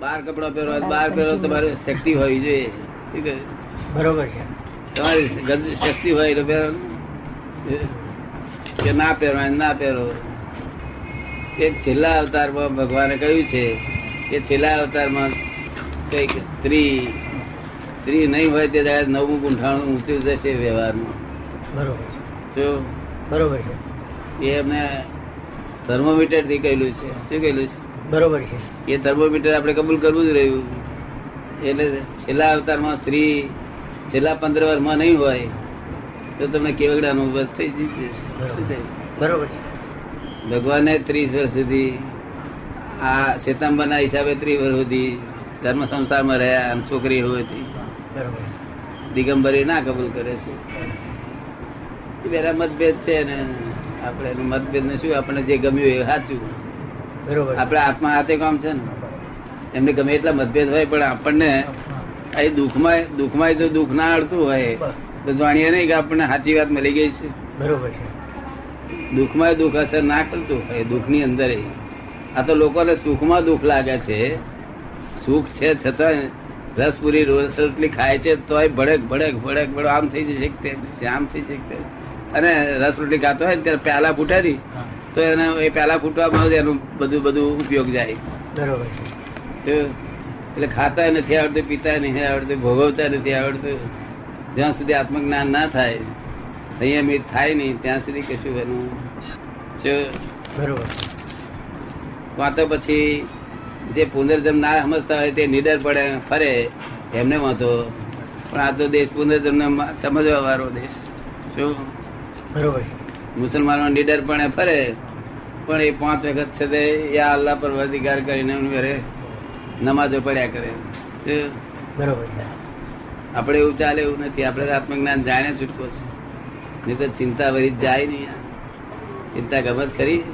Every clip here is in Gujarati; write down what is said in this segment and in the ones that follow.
બાર કપડા પહેરો બાર પહેરો તમારી શક્તિ હોવી જોઈએ? બરોબર છે. તમારી શક્તિ હોય એટલે પહેરો. કે ના પહેરો ના પહેરો. કે છેલ્લા અવતારમાં ભગવાને કહ્યું છે કે છેલ્લા અવતારમાં કંઈક સ્ત્રી સ્ત્રી નહીં હોય તે દાદા નવું ગુંઠાણું ઊંચું જશે વ્યવહારમાં. બરોબર છે. જો? બરોબર છે. એ એમને થર્મોમીટરથી કહેલું છે. શું કહેલું છે? બરોબર છે. એ થર્મોમીટર આપણે કબૂલ કરવું જ રહ્યું. એટલે છેલ્લા અવતારમાં સ્ત્રી છેલ્લા પંદર વર્ષમાં નહીં હોય તો તમને કેવગડાનું બસ થઈ જશે. શું થાય? બરોબર ભગવાને ત્રીસ વર્ષ સુધી આ શ્વેતાંબરના હિસાબે ત્રીસ વર્ષ સુધી ધર્મ સંસારમાં રહ્યા અને છોકરી હોય હતી દિગંબરી ના કબૂલ કરે છે. બેરા મતભેદ છે ને. આપણે મતભેદ ને શું? આપણને જે ગમ્યું એ સાચું. બરોબર. આપણે આત્મા હાથે કામ છે ને. એમને ગમે એટલા મતભેદ હોય પણ આપણને દુઃખમાં દુઃખમાં તો દુઃખ ના અડતું હોય તો જાણીએ નહીં કે આપણને સાચી વાત મળી ગઈ છે. બરોબર છે. દુઃખમાં દુઃખ અસર ના કરતું હોય દુઃખની અંદર આ તો લોકોને સુખમાં દુઃખ લાગે છે. સુખ છે છતાં રસપુરી રોટલી ખાય છે તોય ભડક ભડક ભડક ભડક આમ થઈ જશે આમ થઈ જશે અને રસ રોટલી ખાતો હોય ત્યારે પ્યાલા ફૂટાડી તો એને એ પ્યાલા ફૂટવામાં જ એનું બધું બધું ઉપયોગ જાય. બરોબર. એટલે ખાતા નથી આવડતું પીતા નથી આવડતું ભોગવતા નથી આવડતું. જ્યાં સુધી આત્મજ્ઞાન ના થાય સંયમિત થાય નહીં ત્યાં સુધી કશું એનું જો બરોબર. કાં તો પછી જે પુનર્જન્મ ના સમજતા હોય તે નિડર પડે ફરે એમને વાંધો. પણ આ તો દેશ પુનર્જન્મ સમજવા વાળો દેશ. શું? બરોબર. મુસલમાનો નિડર પણ ફરે પણ એ પાંચ વખત છે તે યા અલ્લાહ પર અધિકાર કરીને ઘરે નમાજો પડ્યા કરે. બરોબર. આપણે એવું ચાલે એવું નથી. આપણે આત્મજ્ઞાન જાણે છૂટકો છે. નહીં તો ચિંતા વરી જાય નહીં ચિંતા ગમત ખરી?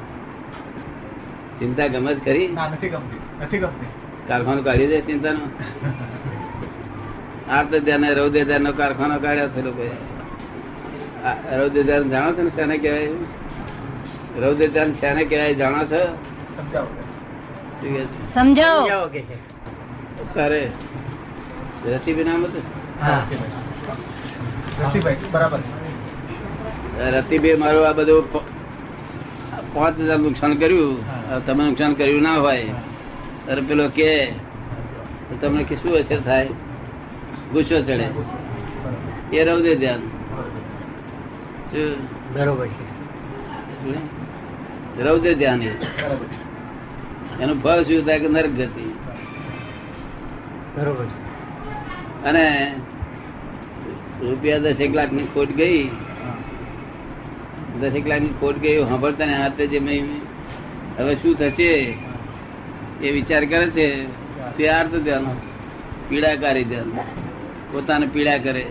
ચિંતા ગમત ગમતી. કારખાનું કાઢ્યું છે ચિંતાનો? આ તો ધ્યાન રૌદે ધ્યાન કારખાનો કાઢ્યો છે લોકો રૌદ્ર ધ્યાન જાણો છો ને શાને કહેવાય? રૌદ્ર ધ્યાન શાને કહેવાય જાણો છો? સમજાવો. કે છે. તારે રતિબેન નામ હતું? હા. રતિભાઈ બરાબર. મારું આ બધું પાંચ હજાર નુકસાન કર્યું. તમે નુકસાન કર્યું ના હોય. અરે પેલો કે તમને કે શું અસર થાય? ગુસ્સો ચડે. એ રૌદ્ર ધ્યાન? બરોબર છે. રૌદ્ર ધ્યાન. એનું ફળ શું થાય કે નરક ગતિ. બરોબર અને રૂપિયા દસેક લાખની ખોટ ગઈ. દસેક લાખની ખોટ ગઈ સાંભળતા ને હાથે જે હવે શું થશે એ વિચાર કરે છે તે અર્થ ધ્યાન પીડાકારી ધ્યાન. પોતાને પીડા કરે.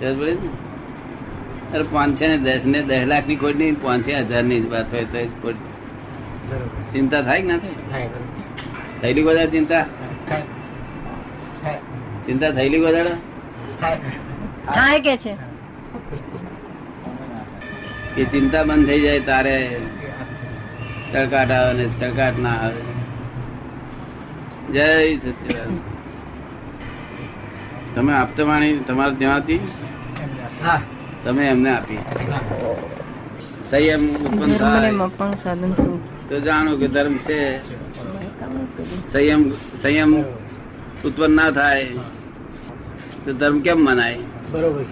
સમજ પડે ને? અરે પાંચસો ને દસ ને દસ લાખની ખોટ નહીં પાંચસો હજારની વાત હોય તો ખોટ. ચિંતા થાય કે ના થાય? થાય થયેલી બધા ચિંતા. ચિંતા થયેલી બધા થાય. થાય કે છે? એ ચિંતા બંધ થઈ જાય તારે ચળકાટ આવે ને ચડકાટ ના આવે. જય સચિદાન તમે આપતા વાણી તમારે ત્યાંથી હા. તમે એમને આપી. સંયમ ઉત્પન્ન થાય. તો જાણો કે ધર્મ છે. સંયમ સંયમ ઉત્પન્ન ના થાય. તો ધર્મ કેમ મનાય? બરોબર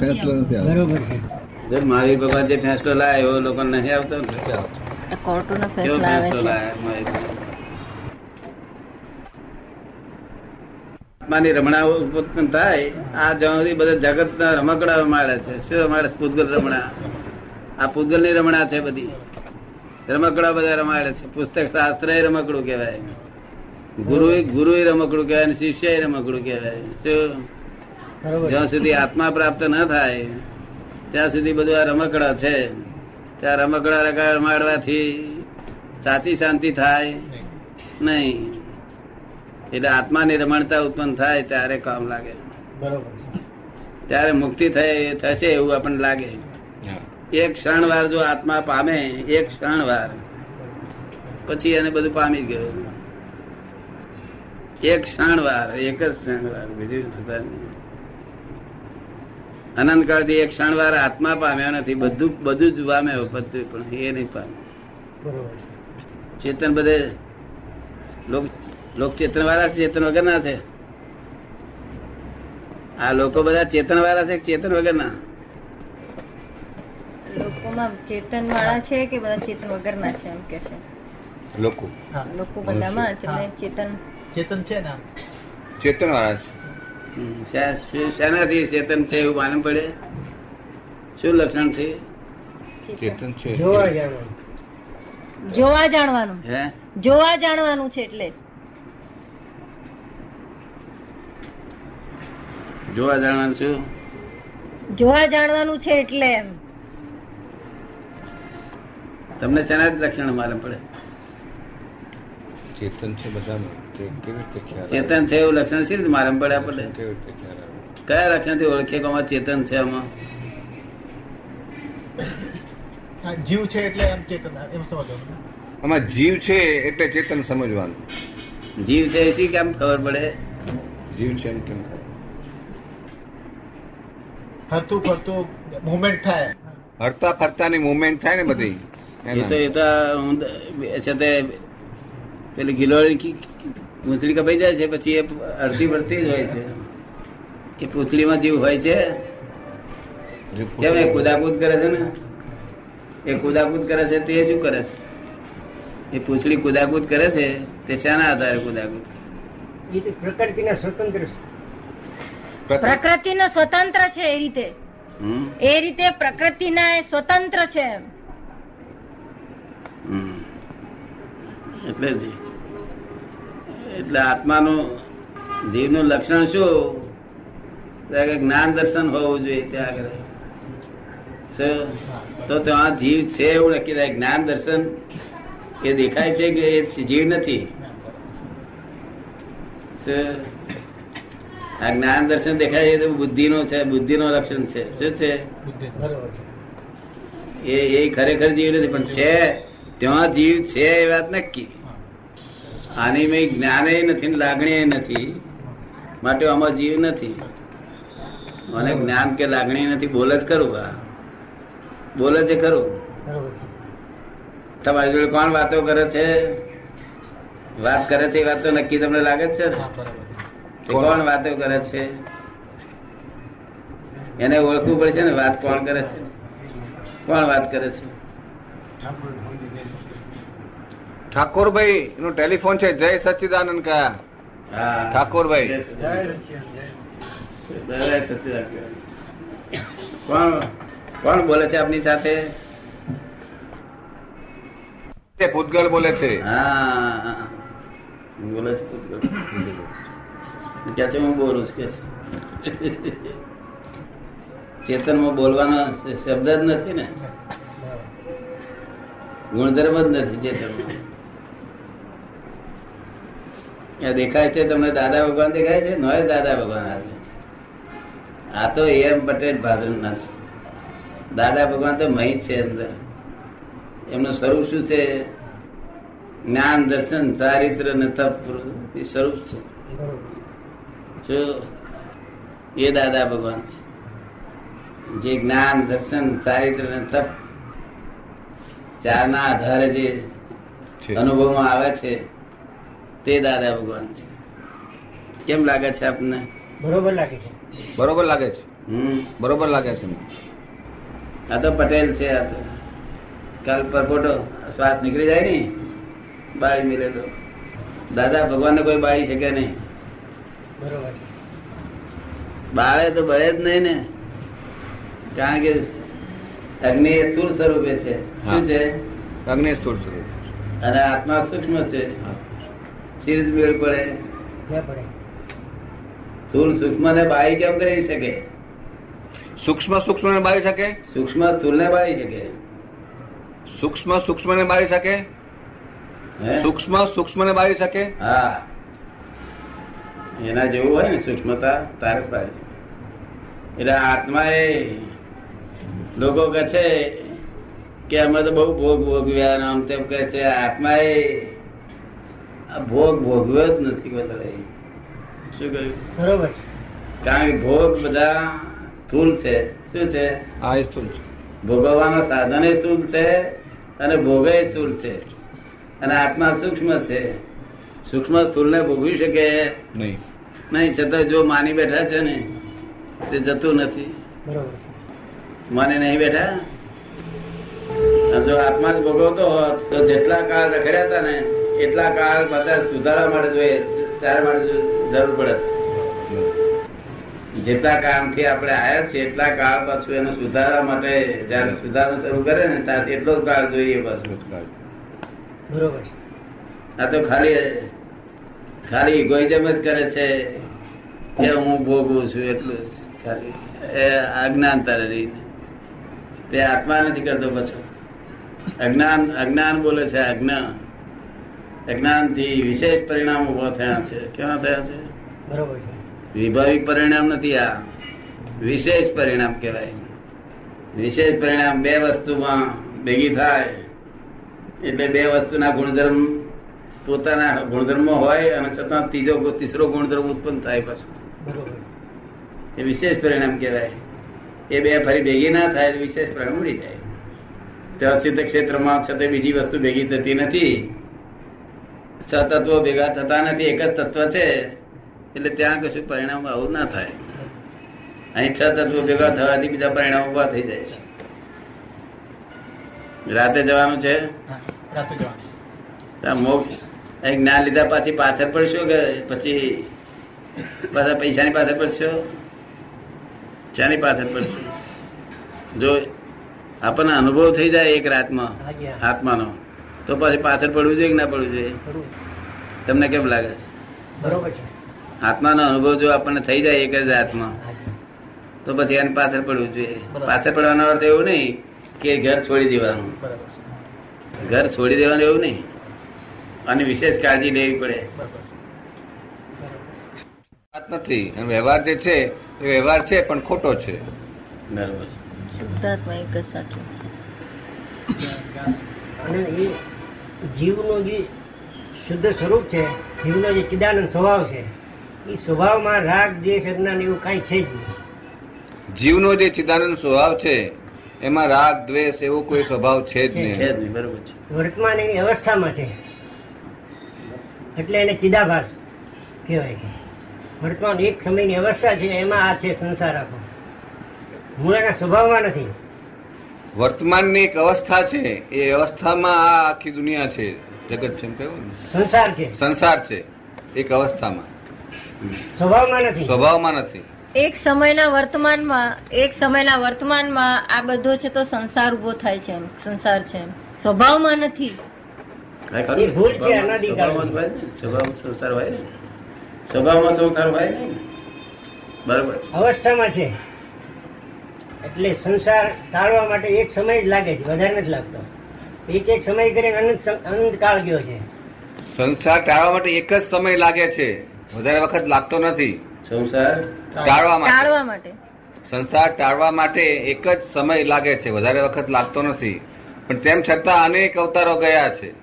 ફેસલો નથી આવતો. બરોબર છે. જો મહાવીર ભગવાન જે ફેસલો લાય એવો લોકો નથી આવતો કોર્ટો કોર્ટોના આવે ફેસલો છે? આત્માની રમણા ઉત્પન્ન થાય આ જ્યાં બધા જગત રમકડા રમાડે છે. શું રમાડે? પૂતગલ રમણા. આ પૂતગલની રમણા છે બધી. રમકડા બધા રમાડે છે. પુસ્તક શાસ્ત્ર રમકડું કહેવાય. ગુરુ ગુરુ રમકડું કહેવાય અને શિષ્ય રમકડું કહેવાય. શું? જ્યાં સુધી આત્મા પ્રાપ્ત ન થાય ત્યાં સુધી બધું આ રમકડા છે. ત્યાં રમકડા રગા રમાડવાથી સાચી શાંતિ થાય નહીં. એટલે આત્માની રમણતા ઉત્પન્ન થાય ત્યારે કામ લાગે. ત્યારે મુક્તિ થાય થશે એવું આપણને લાગે. એક ક્ષણ વાર જો આત્મા પામે એક ક્ષણ વાર પછી એને બધું પામી ગયું. એક ક્ષણ વાર એક જ ક્ષણ વાર બીજું અનંત કાળથી એક ક્ષણ વાર આત્મા પામ્યો નથી બધું બધું જ પામે બધું પણ એ નહીં પામે. ચેતન બધે લોક લોક ચેતન વાળા છે ચેતન વગરના છે. આ લોકો બધા ચેતન વાળા છે કે ચેતન વગરના? લોકોમાં ચેતન વાળા છે કે બધા ચેતન વગરના છે એમ કે છે? લોકો. લોકો બધામાં એટલે ચેતન. ચેતન છે ને ચેતન વાળા છે. હમ, શા- શું- શાનાથી ચેતન છે એવું માલુમ પડે? શું લક્ષણ છે ચેતન. ચેતન છે. જોવા જાણવાનું. જોવા જાણવાનું. હે? જોવા જાણવાનું છે એટલે. જોવા જાણવાનું શું જોવા જાણવાનું છે એટલે એમ. તમને શેના લક્ષણ માલુમ પડે? ચેતન છે બધામાં? ચેતન છે એવું લક્ષણ શી રીતે માલુમ પડે આપણને? કયા લક્ષણથી ઓળખીએ કે આમાં ચેતન છે આમાં? જીવ છે એટલે એમ ચેતન એમ સમજવાનું. આમાં જીવ છે એટલે ચેતન સમજવાનું. જીવ છે એ શી કેમ ખબર પડે? જીવ છે એમ કેમ ખબર? ફરતું ફરતું મુવમેન્ટ થાય. હરતા ફરતાની મુવમેન્ટ થાય ને બધી. એ તો એ તો છે તે પેલી ગિલોળી પૂંછડી કપાઈ જાય છે પછી એ અડધી ભરતી જ હોય છે. એ પૂંછડીમાં જીવ હોય છે. કેમ એ કુદાકુદ કરે છે ને? એ કુદાકુદ કરે છે તે શું કરે છે? એ પૂંછડી કુદાકુદ કરે છે તે શાના આધારે કુદાકુદ એ પ્રકૃતિના સ્વતંત્ર છે પ્રકૃતિનો સ્વતંત્ર છે એ રીતે. એ રીતે પ્રકૃતિના ના સ્વતંત્ર છે એટલે એટલે આત્માનું જીવનું લક્ષણ શું? જ્ઞાન દર્શન હોવું જોઈએ ત્યાં આગળ? તો ત્યાં જીવ છે એવું નક્કી થાય. જ્ઞાન દર્શન એ દેખાય છે કે એ જીવ નથી? આ જ્ઞાન દર્શન દેખાય છે તો બુદ્ધિનો છે બુદ્ધિ નો લક્ષણ છે. શું છે? બુદ્ધિ એ એ ખરેખર જીવ નથી પણ છે ત્યાં જીવ છે એ વાત નક્કી. આની મેં જ્ઞાન નથી ને લાગણી નથી માટે આમાં જીવ નથી. મને જ્ઞાન કે લાગણી નથી બોલે જ ખરું આ બોલે છે. ખરું તમારી જોડે કોણ વાતો કરે છે? વાત કરે છે એ વાત તો નક્કી તમને લાગે જ છે ને? કોણ વાતો કરે છે? એને ઓળખવું પડશે ને વાત કોણ કરે છે? કોણ વાત કરે છે? ઠાકોરભાઈ એનો ટેલિફોન છે. જય સચ્ચિદાનંદ કયા ઠાકોરભાઈ. કોણ કોણ બોલે છે આપની સાથે? ભૂતગલ બોલે છે. હા બોલે છે પૂતગલ. કે છે હું બોલું કે છે ચેતનમાં બોલવાનો શબ્દ જ નથી ને. ગુણધર્મ જ નથી ચેતનમાં. ત્યાં દેખાય છે, તમને દાદા ભગવાન દેખાય છે? નોય દાદા ભગવાન આવે આ તો એમ પટેલ ભાદર ના છે. દાદા ભગવાન તો મહી છે અંદર. એમનું સ્વરૂપ શું છે? જ્ઞાન, દર્શન, ચારિત્ર ને તપ, એ સ્વરૂપ છે. જો એ દાદા ભગવાન છે. જે જ્ઞાન દર્શન ચારિત્ર ને તપ ચારના આધારે જે અનુભવમાં આવે છે તે દાદા ભગવાન છે. કેમ લાગે છે આપને? બરોબર લાગે છે. બરોબર લાગે છે? હમ. બરોબર લાગે છે આ તો પટેલ છે આ તો. કાલ પરપોટો શ્વાસ નીકળી જાય ને? બાળી મિલે તો. દાદા ભગવાનને કોઈ બાળી શકે નહીં. બરોબર. બાળે તો બળે જ નહીં ને. કારણ કે અગ્નિ એ સ્થૂળ સ્વરૂપે છે. શું છે? અગ્નિ સ્થૂળ સ્વરૂપ અને આત્મા સૂક્ષ્મ છે. સી રીતે મેળ પડે. સ્થૂળ સૂક્ષ્મ ને બાળી કેમ કરી શકે? સૂક્ષ્મ સૂક્ષ્મ ને બાળી શકે? સૂક્ષ્મ સ્થૂળ ને બાળી શકે. સૂક્ષ્મ સૂક્ષ્મ ને બાળી શકે? સૂક્ષ્મ સૂક્ષ્મ ને બાળી શકે? હા. એના જેવું હોય ને સૂક્ષ્મતા તારે પાડે. એટલે આત્મા એ લોકો કહે છે કે અમે તો બહુ ભોગ ભોગવ્યા આમ તેમ કહે છે આત્મા એ આ ભોગ ભોગવ્યો જ નથી વધારે. શું કહ્યું? બરોબર. કારણ કે ભોગ બધા સ્થૂલ છે. શું છે? આ સ્થુલ છે. ભોગવવાના સાધન સ્થૂલ છે અને ભોગે સ્થૂલ છે. અને આત્મા સૂક્ષ્મ છે. સૂક્ષ્મ સ્થૂલને ભોગવી શકે? નહીં. નહીં છતાં જો માની બેઠા છે ને તે જતું નથી. બરોબર. માને નહીં બેઠા? જો આત્મા જ ભોગવતો હોત તો જેટલા કાળ રખડ્યા હતા ને એટલા કાળ પાછા સુધારવા માટે જોઈએ ત્યારે માટે જરૂર પડે. જેટલા કાળથી આપણે આયા છીએ એટલા કાળ પાછું એને સુધારવા માટે જયારે સુધારો શરૂ કરે ને ત્યારે એટલો જ કાળ જોઈએ બસ. બરોબર. આ તો ખાલી ખાલી ઇગોઇઝમ જ કરે છે. કે હું ભોગવું છું એટલું જ. ખાલી. એ અજ્ઞાનતા રહીને તે આત્મા નથી કરતો પાછો. અજ્ઞાન અજ્ઞાન બોલે છે અજ્ઞાન. અજ્ઞાનથી વિશેષ પરિણામ ઊભો થયા છે. કેવા થયા છે? બરોબર છે. વિભાવિક પરિણામ નથી આ. વિશેષ પરિણામ કહેવાય. વિશેષ પરિણામ બે વસ્તુમાં ભેગી થાય. એટલે બે વસ્તુના ગુણધર્મ પોતાના ગુણધર્મો હોય અને છતાં ત્રીજો તીસરો ગુણધર્મ ઉત્પન્ન થાય પાછું. બરોબર. એ વિશેષ પરિણામ કહેવાય. એ બે ફરી ભેગી ના થાય તો વિશેષ પરિણામ ઉડી જાય. ત્યાં સિદ્ધ ક્ષેત્રમાં છતાં બીજી વસ્તુ ભેગી થતી નથી. છ તત્વો ભેગા થતા નથી એક જ તત્વ છે. એટલે ત્યાં કશું પરિણામ આવું ના થાય. અહીં છ તત્વો ભેગા થવાથી બીજા પરિણામ ઊભા થઈ જાય છે. રાતે જવાનું છે? રાતે જવાનું મોક્ષ જ્ઞાન લીધા પાછી પાછળ પડશો કે પછી પાછા પૈસાની પાછળ પડશો? શાની પાછળ પડશો? જો આપણને અનુભવ થઈ જાય એક રાતમાં આત્માનો તો પછી પાછળ પડવું જોઈએ કે ના પડવું જોઈએ? તમને કેમ લાગે છે? બરોબર છે. આત્માનો અનુભવ જો આપણને થઈ જાય એક જ રાતમાં તો પછી એની પાછળ પડવું જોઈએ. પાછળ પડવાનો અર્થ એવું નહીં કે ઘર છોડી દેવાનું. ઘર છોડી દેવાનું એવું નહીં. અને વિશેષ કાળજી લેવી પડે. વાત નથી. વ્યવહાર જે છે એ વ્યવહાર છે પણ ખોટો છે. બરોબર. અને એ જીવનું જે શુદ્ધ સ્વરૂપ છે જીવનો જે ચિદાનંદ સ્વભાવ છે એ સ્વભાવમાં રાગ દ્વેષ અજ્ઞાન એવું કાંઈ છે જ નહીં. જીવનો જે ચિદાનંદ સ્વભાવ છે એમાં રાગ દ્વેષ એવો કોઈ સ્વભાવ છે જ છે નહીં જ નહીં. બરોબર વર્તમાન એની અવસ્થામાં છે. એટલે એને ચિદાભાસ કહેવાય છે. વર્તમાન એક સમયની અવસ્થા છે એમાં આ છે સંસાર આખો. મૂળ એના સ્વભાવમાં નથી. વર્તમાનની એક અવસ્થા છે. એ અવસ્થામાં આ આખી દુનિયા છે. જગત છે કહેવું સંસાર છે. સંસાર છે. એક અવસ્થામાં. સ્વભાવમાં નથી. સ્વભાવમાં નથી. એક સમયના વર્તમાનમાં એક સમયના વર્તમાનમાં આ બધો છે તો સંસાર ઊભો થાય છે એમ. સંસાર છે એમ. સ્વભાવમાં નથી. ભૂલ છે. સ્વભાવમાં સંસાર હોય ને? સ્વભાવમાં સંસાર હોય? ને બરોબર અવસ્થામાં છે. એટલે સંસાર ટાળવા માટે એક સમય જ લાગે છે વધારે નથી લાગતો. એક એક સમય કરીને અનંત અનંત કાળ ગયો છે. સંસાર ટાળવા માટે એક જ સમય લાગે છે વધારે વખત લાગતો નથી. સંસાર ટાળવા માટે. ટાળવા માટે. સંસાર ટાળવા માટે એક જ સમય લાગે છે વધારે વખત લાગતો નથી. પણ તેમ છતાં અનેક અવતારો ગયા છે.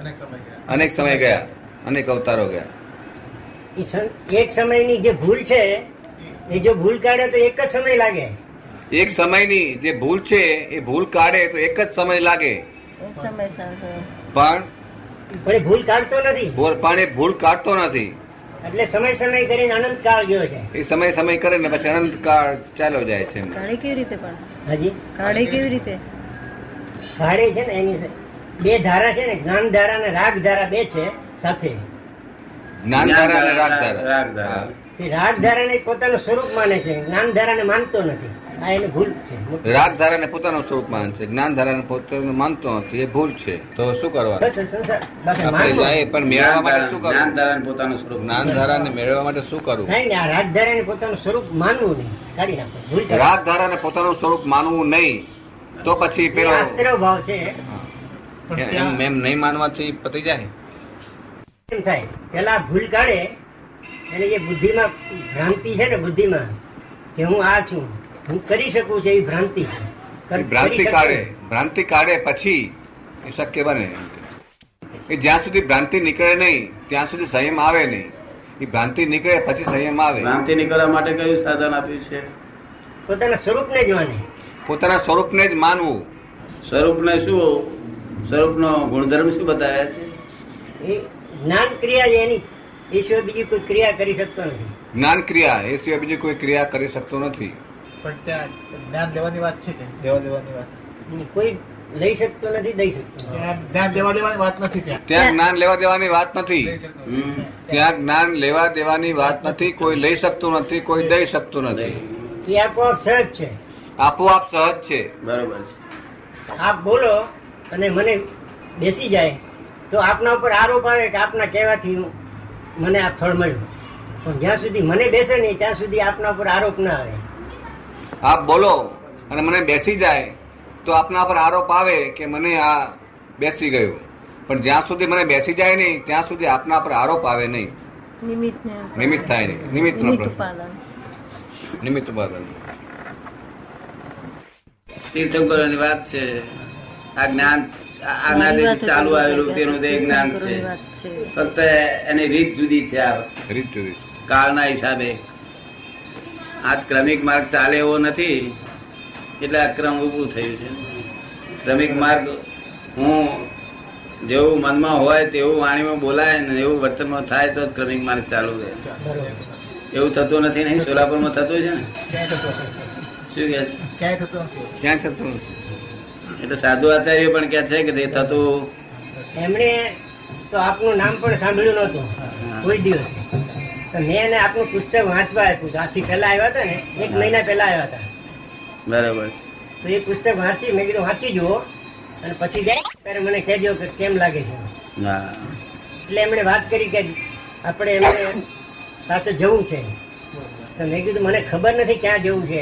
અનેક સમય ગયા. અનેક સમય ગયા. અનેક અવતારો ગયા. એક સમયની જે ભૂલ છે એ જો ભૂલ કાઢે તો એક જ સમય લાગે. એક સમયની જે ભૂલ છે એ ભૂલ કાઢે તો એક જ સમય લાગે. પણ પણ એ ભૂલ કાઢતો નથી. પણ એ ભૂલ કાઢતો નથી. એટલે સમય સમય કરીને અનંત કાળ ગયો છે. એ સમય સમય કરે ને પછી અનંત કાળ ચાલ્યો જાય છે કાળે કેવી રીતે પણ? હાજી? કાળે કેવી રીતે? કાળે છે ને એની બે ધારા છે ને જ્ઞાન ધારા અને રાગ ધારા બે છે સાથે. જ્ઞાન ધારા અને રાગ ધારા. રાગ ધારાને પોતાનું સ્વરૂપ માને છે જ્ઞાન ધારાને માનતો નથી. આ એની ભૂલ છે. રાગ ધારાને પોતાનું સ્વરૂપ માને છે જ્ઞાન ધારાને પોતાનું માનતો નથી એ ભૂલ છે. તો શું જાય પણ મેળવવા માટે શું જ્ઞાન કરવું ધારાને પોતાનું સ્વરૂપ જ્ઞાન ધારાને મેળવવા માટે શું કરવું? નહીં ને આ રાગ ધારાને પોતાનું સ્વરૂપ માનવું નહીં. કાઢી નાખો. રાગ ધારાને પોતાનું સ્વરૂપ માનવું નહીં. તો પછી પેલો ભાવ છે. એમ એમ નહીં માનવાથી પતી જાય. એમ થાય. પેલા ભૂલ કાઢે એને જે બુદ્ધિમાં ભ્રાંતિ છે ને બુદ્ધિમાં કે હું આ છું હું કરી શકું છું એ ભ્રાંતિ ભ્રાંતિ કાઢે ભ્રાંતિ કાઢે પછી એ શક્ય બને. એ જ્યાં સુધી ભ્રાંતિ નીકળે નહીં ત્યાં સુધી સંયમ આવે નહીં. એ ભ્રાંતિ નીકળે પછી સંયમ આવે. ભ્રાંતિ નીકળવા માટે કયું સાધન આપ્યું છે? પોતાના સ્વરૂપને જ માને. પોતાના સ્વરૂપને જ માનવું. સ્વરૂપને શું? સ્વરૂપનો ગુણધર્મ શું બતાવ્યા છે? એ જ્ઞાન ક્રિયા છે એની. એ સિવાય બીજી કોઈ ક્રિયા કરી શકતો નથી. જ્ઞાન ક્રિયા એ સિવાય બીજી કોઈ ક્રિયા કરી શકતો નથી. પણ ત્યાં જ્ઞાન દેવાની વાત છે કે? દેવા દેવાની વાત. કોઈ લઈ શકતો નથી દઈ શકતો ત્યાં જ્ઞાન દેવા દેવાની વાત નથી ત્યાં. ત્યાં જ્ઞાન લેવા દેવાની વાત નથી. ત્યાં જ્ઞાન લેવા દેવાની વાત નથી કોઈ લઈ શકતું નથી કોઈ દઈ શકતું નથી. એ આપોઆપ સહજ છે. આપોઆપ સહજ છે. બરોબર છે. આપ બોલો અને મને બેસી જાય તો આપના ઉપર આરોપ આવે કે આપના કહેવાથી મને આ ફળ મળ્યું. પણ જ્યાં સુધી મને બેસે નહીં ત્યાં સુધી આપના ઉપર આરોપ ના આવે. આપ બોલો અને મને બેસી જાય તો આપના પર આરોપ આવે કે મને આ બેસી ગયું. પણ જ્યાં સુધી મને બેસી જાય નહીં ત્યાં સુધી આપના પર આરોપ આવે નહીં. નિમિત્ત થાય નહીં. નિમિત્ત નિમિત્ત ઉપાદન. નિમિત્ત ઉપાદાન. તીર્થંકરોની વાત છે. આ જ્ઞાન આ અનાદિથી ચાલુ આવેલું તેનું તે જ્ઞાન છે. ફક્ત એની રીત જુદી છે આ. રીત જુદી. કાળના હિસાબે. આજ ક્રમિક માર્ગ ચાલે એવો નથી. એટલે અક્રમ ઉભું થયું છે. ક્રમિક માર્ગ હું જેવું મનમાં હોય તેવું વાણીમાં બોલાય ને એવું વર્તનમાં થાય તો જ ક્રમિક માર્ગ ચાલુ રહે. એવું થતું નથી નહીં સોલાપુરમાં થતું છે ને? શું કે છે? ક્યાંય થતું નથી ક્યાંય થતું નથી. એટલે સાધુ આચાર્ય પણ કે છે કે તે થતું એમણે તો આપનું નામ પણ સાંભળ્યું નહોતું કોઈ દિવસ. મેં એને આપનું પુસ્તક વાંચવા આપ્યું. આથી પહેલા આવ્યા હતા ને એક મહિના પહેલા આવ્યા હતા. બરાબર તો એ પુસ્તક વાંચી મેં કીધું વાંચી જુઓ. અને પછી જાય ત્યારે મને કહેજો કે કેમ લાગે છે. એટલે એમણે વાત કરી કે આપણે એમને પાસે જવું છે. તો મેં કીધું મને ખબર નથી ક્યાં જવું છે.